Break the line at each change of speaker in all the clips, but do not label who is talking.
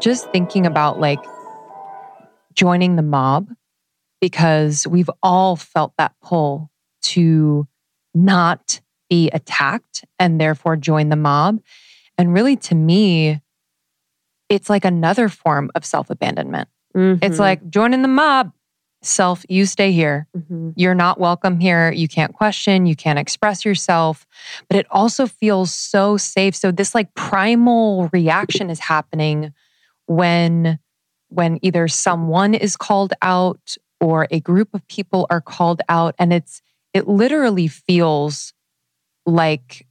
just thinking about like joining the mob because we've all felt that pull to not be attacked and therefore join the mob. And really, to me, it's like another form of self abandonment. Mm-hmm. It's like joining the mob, self, you stay here. Mm-hmm. You're not welcome here. You can't question, you can't express yourself. But it also feels so safe. So, this like primal reaction is happening when when either someone is called out or a group of people are called out and it's it literally feels like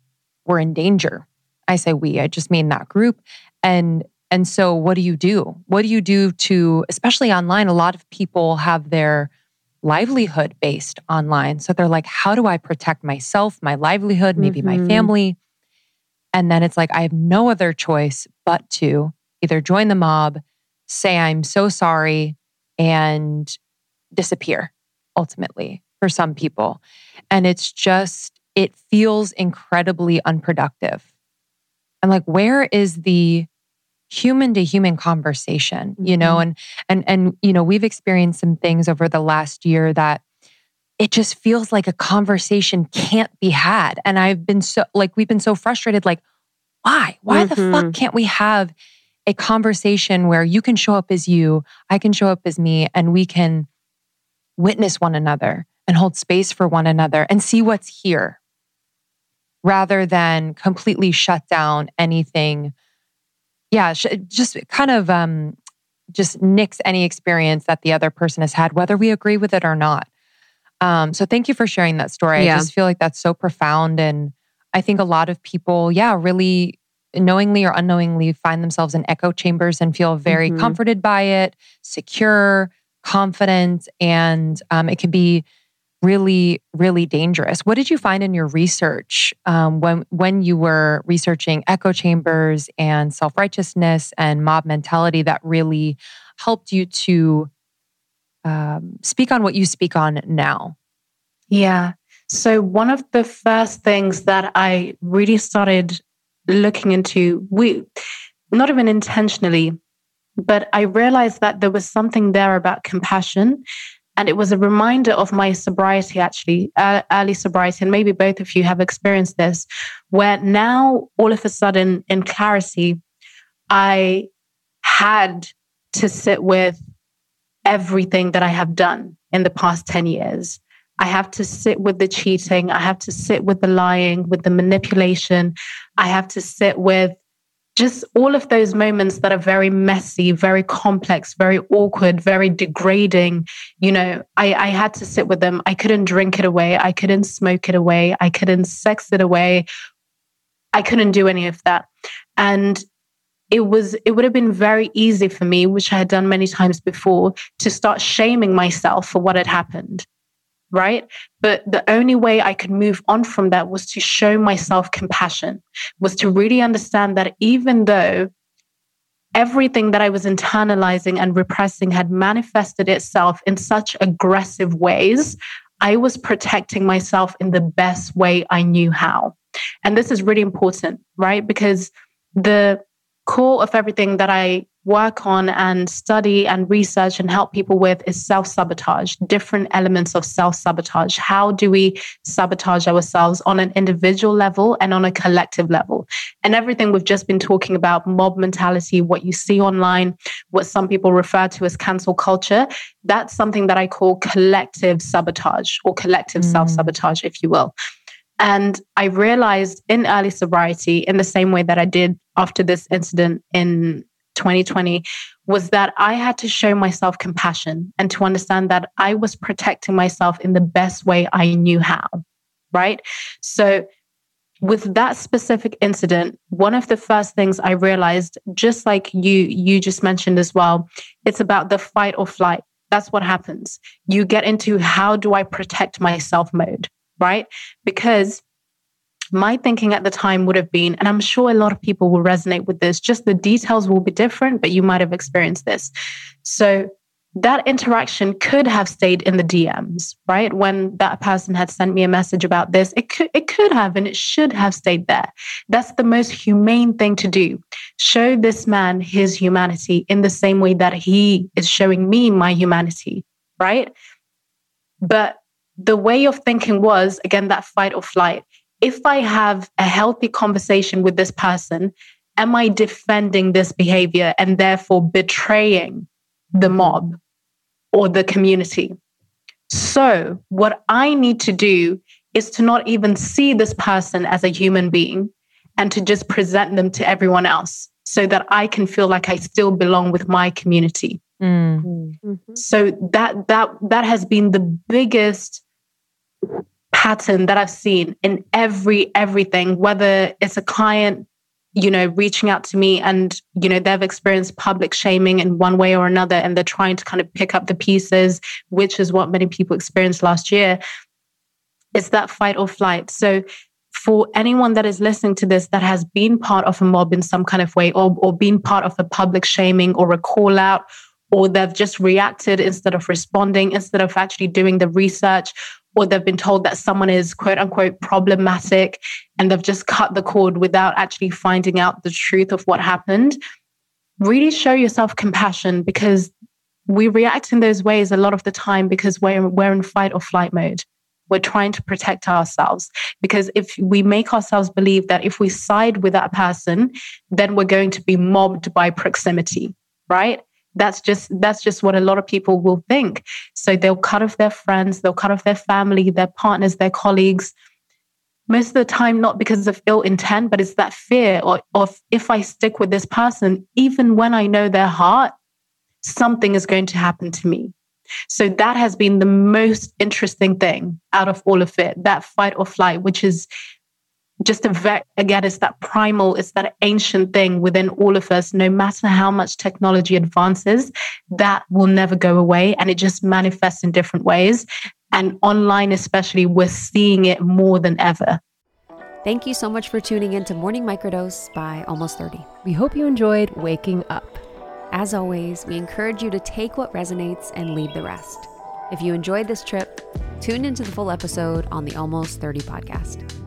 we're in danger. I say we i just mean that group. And and so what do you do? What do you do to especially online a lot of people have their livelihood based online. So they're like how do i protect myself my livelihood maybe mm-hmm. my family? And then it's like i have no other choice but to either join the mob say i'm so sorry and disappear ultimately for some people. And it's just, it feels incredibly unproductive. And like, where is the human to human conversation, you mm-hmm. know? And, and, and, you know, we've experienced some things over the last year that it just feels like a conversation can't be had. And I've been so, like, we've been so frustrated. Like, why? Why mm-hmm. the fuck mm-hmm. can't we have a conversation where you can show up as you, I can show up as me, and we can witness one another and hold space for one another and see what's here rather than completely shut down anything. Yeah, just kind of um, just nix any experience that the other person has had, whether we agree with it or not. Um, so thank you for sharing that story. Yeah. I just feel like that's so profound. And I think a lot of people, yeah, really knowingly or unknowingly find themselves in echo chambers and feel very mm-hmm. comforted by it, secure, confident, and um, it can be really, really dangerous. What did you find in your research um, when when you were researching echo chambers and self righteousness and mob mentality that really helped you to um, speak on what you speak on now?
Yeah. So one of the first things that I really started looking into, we not even intentionally, but I realized that there was something there about compassion. And it was a reminder of my sobriety, actually, uh, early sobriety. And maybe both of you have experienced this, where now all of a sudden in clarity, I had to sit with everything that I have done in the past 10 years. I have to sit with the cheating. I have to sit with the lying, with the manipulation. I have to sit with just all of those moments that are very messy, very complex, very awkward, very degrading. You know, I, I had to sit with them. I couldn't drink it away. I couldn't smoke it away. I couldn't sex it away. I couldn't do any of that. And it was it would have been very easy for me which i had done many times before to start shaming myself for what had happened right? But the only way I could move on from that was to show myself compassion, was to really understand that even though everything that I was internalizing and repressing had manifested itself in such aggressive ways, I was protecting myself in the best way I knew how. And this is really important, right? Because the core of everything that I work on and study and research and help people with is self sabotage, different elements of self sabotage. How do we sabotage ourselves on an individual level and on a collective level? And everything we've just been talking about mob mentality, what you see online, what some people refer to as cancel culture, that's something that I call collective sabotage or collective mm. self sabotage, if you will. And I realized in early sobriety, in the same way that I did after this incident in 2020 was that I had to show myself compassion and to understand that I was protecting myself in the best way I knew how. Right. So, with that specific incident, one of the first things I realized, just like you, you just mentioned as well, it's about the fight or flight. That's what happens. You get into how do I protect myself mode, right? Because my thinking at the time would have been, and I'm sure a lot of people will resonate with this, just the details will be different, but you might have experienced this. So that interaction could have stayed in the DMs, right? When that person had sent me a message about this, it could it could have and it should have stayed there. That's the most humane thing to do. Show this man his humanity in the same way that he is showing me my humanity, right? But the way of thinking was again that fight or flight. If I have a healthy conversation with this person, am I defending this behavior and therefore betraying the mob or the community. So, what I need to do is to not even see this person as a human being and to just present them to everyone else so that I can feel like I still belong with my community. Mm. Mm-hmm. So that that that has been the biggest pattern that I've seen in every everything whether it's a client you know, reaching out to me and, you know, they've experienced public shaming in one way or another, and they're trying to kind of pick up the pieces, which is what many people experienced last year. It's that fight or flight. So, for anyone that is listening to this that has been part of a mob in some kind of way, or, or been part of a public shaming or a call out, or they've just reacted instead of responding, instead of actually doing the research, or they've been told that someone is quote unquote problematic and they've just cut the cord without actually finding out the truth of what happened, really show yourself compassion because we react in those ways a lot of the time because we're, we're in fight or flight mode. We're trying to protect ourselves because if we make ourselves believe that if we side with that person, then we're going to be mobbed by proximity, right? That's just that's just what a lot of people will think. So they'll cut off their friends they'll cut off their family their partners their colleagues. Most of the time not because of ill intent but it's that fear or of if i stick with this person even when i know their heart something is going to happen to me. So that has been the most interesting thing out of all of it that fight or flight which is just a vet, again, it's that primal, it's that ancient thing within all of us. No matter how much technology advances, that will never go away. And it just manifests in different ways. And online, especially, we're seeing it more than ever.
Thank you so much for tuning in to Morning Microdose by Almost 30.
We hope you enjoyed waking up.
As always, we encourage you to take what resonates and leave the rest. If you enjoyed this trip, tune into the full episode on the Almost 30 podcast.